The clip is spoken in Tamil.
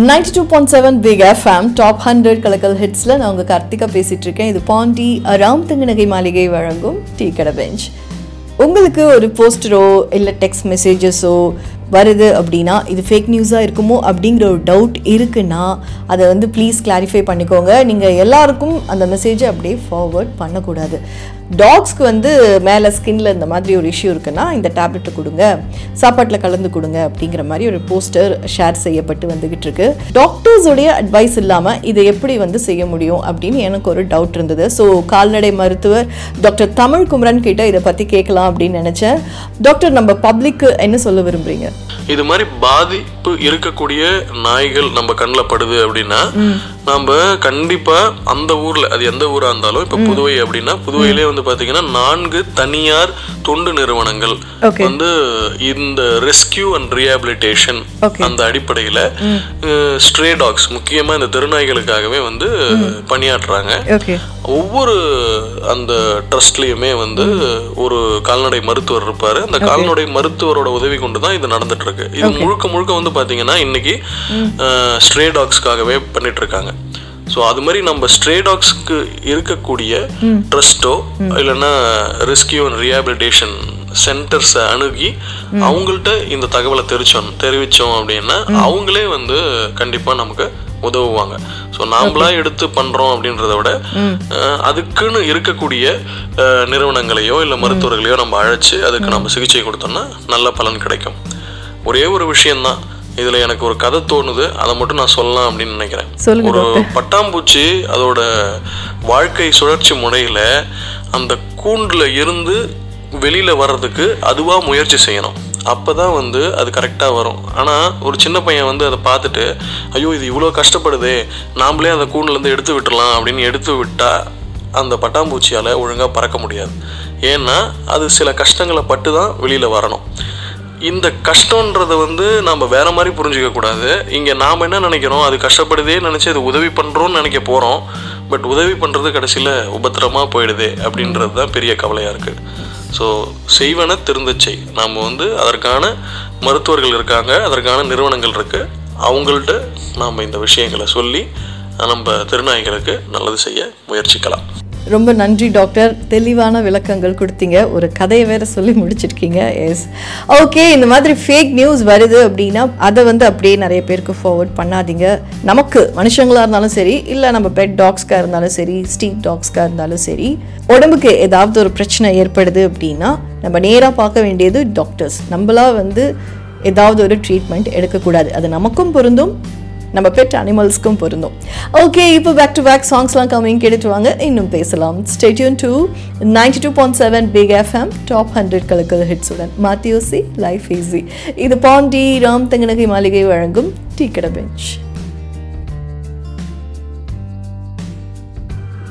Ninety two point seven Big FM top hundred கலக்கல் ஹிட்ஸில் நான் உங்கள் கார்த்திகா பேசிகிட்டு இருக்கேன் இது பாண்டி ராம் தங்கநகை மாளிகை வழங்கும் டீ கடை பெஞ்ச் உங்களுக்கு ஒரு போஸ்டரோ இல்லை டெக்ஸ்ட் மெசேஜஸோ வருது அப்படின்னா இது ஃபேக் நியூஸாக இருக்குமோ அப்படிங்கிற ஒரு டவுட் இருக்குன்னா அதை வந்து ப்ளீஸ் கிளாரிஃபை பண்ணிக்கோங்க. நீங்கள் எல்லாருக்கும் அந்த மெசேஜை அப்படியே ஃபார்வர்ட் பண்ணக்கூடாது. டாக்ஸ்க்கு வந்து மேலே ஸ்கின்ல இந்த மாதிரி ஒரு இஷ்யூ இருக்குன்னா இந்த டேப்லெட்டை கொடுங்க. சாப்பாட்டில் கலந்து கொடுங்க அப்படிங்கிற மாதிரி ஒரு போஸ்டர் ஷேர் செய்யப்பட்டு வந்துகிட்டு இருக்கு. டாக்டர்ஸோடைய அட்வைஸ் இல்லாமல் இதை எப்படி வந்து செய்ய முடியும் அப்படின்னு எனக்கு ஒரு டவுட் இருந்தது. ஸோ கால்நடை மருத்துவர் டாக்டர் தமிழ் குமரன் கிட்ட இதை பற்றி கேட்கலாம் அப்படின்னு நினச்சேன். டாக்டர் நம்ம பப்ளிக்கு என்ன சொல்ல விரும்புறீங்க? இது மாதிரி பாதிப்பு இருக்கக்கூடிய நாய்கள் நம்ம கண்ணில் படுது அப்படின்னா நம்ம கண்டிப்பா அந்த ஊர்ல அது எந்த ஊரா இருந்தாலும் இப்ப புதுவை அப்படின்னா புதுவையிலே வந்து பாத்தீங்கன்னா நான்கு தனியார் தொண்டு நிறுவனங்கள். வந்து இந்த ரெஸ்கியூ அண்ட் ரிஹாபிலிட்டேஷன் Okay. அந்த அடிப்படையில ஸ்ட்ரே டாக்ஸ் முக்கியமா இந்த தெருநாய்களுக்காகவே வந்து பணியாற்றுறாங்க. ஒவ்வொரு அந்த ட்ரஸ்ட்லயுமே வந்து ஒரு கால்நடை மருத்துவர் இருப்பாரு. அந்த கால்நடை மருத்துவரோட உதவி கொண்டு தான் இது நடந்துட்டு இருக்கு இது முழுக்க முழுக்க வந்து பாத்தீங்கன்னா இன்னைக்கு ஸ்ட்ரே டாக்ஸ்க்காகவே பண்ணிட்டு இருக்காங்க ஸோ அது மாதிரி நம்ம ஸ்ட்ரே டாக்ஸ்க்கு இருக்கக்கூடிய ட்ரஸ்ட்டோ இல்லைன்னா ரெஸ்கியூ அண்ட் ரிஹாபிலிட்டேஷன் சென்டர்ஸை அணுகி அவங்கள்ட்ட இந்த தகவலை தெரிச்சோம் தெரிவிச்சோம் அப்படின்னா அவங்களே வந்து கண்டிப்பா நமக்கு உதவுவாங்க. ஸோ நாமளா எடுத்து பண்றோம் அப்படின்றத விட அதுக்குன்னு இருக்கக்கூடிய நிறுவனங்களையோ இல்லை மருத்துவர்களையோ நம்ம அழைச்சு அதுக்கு நம்ம சிகிச்சை கொடுத்தோம்னா நல்ல பலன் கிடைக்கும். ஒரே ஒரு விஷயம்தான். இதுல எனக்கு ஒரு கதை தோணுது. அதை மட்டும் நான் சொல்லலாம் அப்படின்னு நினைக்கிறேன். ஒரு பட்டாம்பூச்சி அதோட வாழ்க்கை சுழற்சி முறையில அந்த கூண்டுல இருந்து வெளியில வர்றதுக்கு அதுவா முயற்சி செய்யணும். அப்பதான் வந்து அது கரெக்டா வரும். ஆனா ஒரு சின்ன பையன் வந்து அதை பார்த்துட்டு ஐயோ இது இவ்வளோ கஷ்டப்படுதே. நாமளே அந்த கூண்டுல இருந்து எடுத்து விட்டுறலாம் அப்படின்னு எடுத்து விட்டா அந்த பட்டாம்பூச்சியால ஒழுங்கா பறக்க முடியாது. ஏன்னா அது சில கஷ்டங்களை பட்டு தான் வெளியில வரணும். இந்த கஷ்டன்றதை வந்து நம்ம வேற மாதிரி புரிஞ்சுக்க கூடாது. நாம் என்ன நினைக்கிறோம்? அது கஷ்டப்படுதே நினச்சி அது உதவி பண்ணுறோன்னு நினைக்க போகிறோம் பட் உதவி பண்ணுறது கடைசியில் உபத்திரமா போயிடுதே அப்படின்றது தான் பெரிய கவலையாக இருக்குது ஸோ செய்வன திருந்தச்சை நாம் வந்து அதற்கான மருத்துவர்கள் இருக்காங்க. அதற்கான நிறுவனங்கள் இருக்குது அவங்கள்ட்ட நாம் இந்த விஷயங்களை சொல்லி நம்ம திருநாய்களுக்கு நல்லது செய்ய முயற்சிக்கலாம். ரொம்ப நன்றி டாக்டர். தெளிவான விளக்கங்கள் கொடுத்தீங்க. ஒரு கதையை வேற சொல்லி முடிச்சிருக்கீங்க. எஸ் ஓகே இந்த மாதிரி ஃபேக் நியூஸ் வருது அப்படின்னா அதை வந்து அப்படியே நிறைய பேருக்கு ஃபார்வர்ட் பண்ணாதீங்க. நமக்கு மனுஷங்களாக இருந்தாலும் சரி இல்லை நம்ம பெட் டாக்ஸ்க்காக இருந்தாலும் சரி ஸ்ட்ரீட் டாக்ஸ்க்காக இருந்தாலும் சரி உடம்புக்கு ஏதாவது ஒரு பிரச்சனை ஏற்படுது அப்படின்னா நம்ம நேராக பார்க்க வேண்டியது டாக்டர்ஸ் நம்மளா வந்து ஏதாவது ஒரு ட்ரீட்மெண்ட் எடுக்கக்கூடாது. அது நமக்கும் பொருந்தும் நம்ம பெட் அனிமல்ஸ்க்கும் பொருந்தும். ஓகே இப்போ பேக் டு பேக் சாங்ஸ்லாம் கம்மிங் கேட்டுட்டு வாங்க. இன்னும் பேசலாம். Stay tuned to ninety two point seven Big FM top hundred கலக்கல் ஹிட்ஸுடன் மாத்தியோசி லைஃப் ஈஸி இது பாண்டி ராம் தங்கநகை மாளிகை வழங்கும் டீ கடை பெஞ்ச்